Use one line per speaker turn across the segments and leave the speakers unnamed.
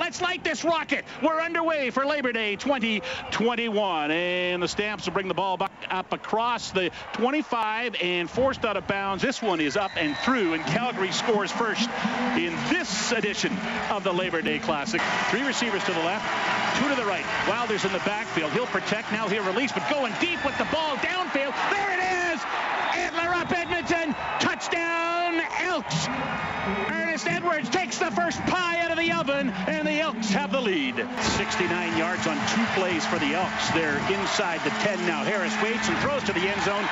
Let's light this rocket. We're underway for Labor Day 2021. And the Stamps will bring the ball back up across the 25 and forced out of bounds. This one is up and through, and Calgary scores first in this edition of the Labor Day Classic. Three receivers to the left, two to the right. Wilder's in the backfield. He'll protect, now he'll release, but going deep with the ball downfield. There it is! Antler up Edmonton. Touchdown, Elks. Earnest Edwards takes the first pie and the Elks have the lead. 69 yards on two plays for the Elks. They're inside the 10 now. Harris waits and throws to the end zone.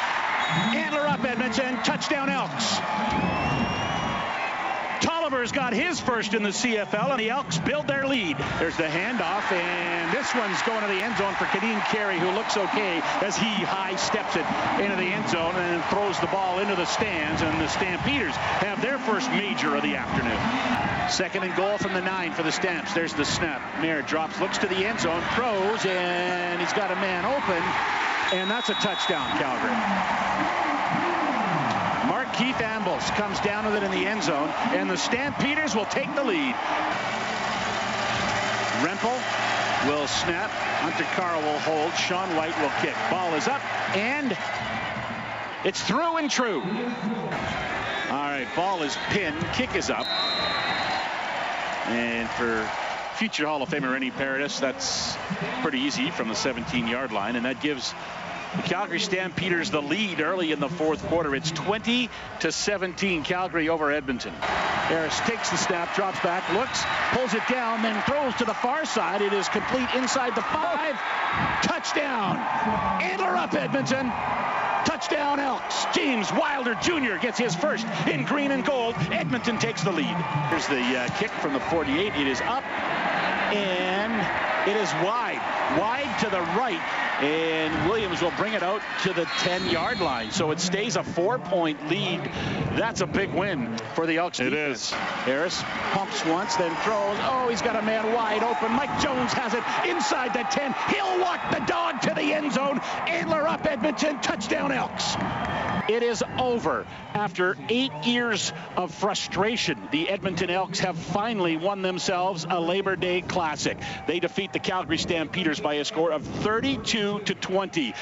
Antler up Edmonton. Touchdown, Elks. Tolliver's got his first in the CFL, and the Elks build their lead. There's the handoff, and this one's going to the end zone for Kadeem Carey, who looks okay as he high steps it into the end zone and throws the ball into the stands, and the Stampeders have their first major of the afternoon. Second and goal from the nine for the Stamps. There's the snap. Maier drops, looks to the end zone, throws, and he's got a man open, and that's a touchdown, Calgary. Markeith Comes down with it in the end zone, and the Stampeders will take the lead. Rempel will snap. Hunter Carl will hold. Sean Whyte will kick. Ball is up, and it's through and true. All right, ball is pinned. Kick is up. And for future Hall of Famer Rene Paredes, that's pretty easy from the 17-yard line, and that gives the Calgary Stampeders the lead early in the fourth quarter. It's 20 to 17. Calgary over Edmonton. Harris takes the snap, drops back, looks, pulls it down, then throws to the far side. It is complete inside the five. Touchdown. Antler up Edmonton. Touchdown Elks. James Wilder Jr. gets his first in green and gold. Edmonton takes the lead. Here's the uh, kick from the 48. It is up and it is wide. Wide to the right and Williams will bring it out to the 10-yard line. So it stays a four-point lead. That's a big win for the Elks.
It defense. is.
Harris pumps once, then throws. Oh, he's got a man wide open. Mike Jones has it inside the 10. He'll walk the dog to the end zone. Antler up Edmonton. Touchdown Elks. It is over. After eight years of frustration, the Edmonton Elks have finally won themselves a Labor Day Classic. They defeat the Calgary Stampeders by a score of 32 to 20.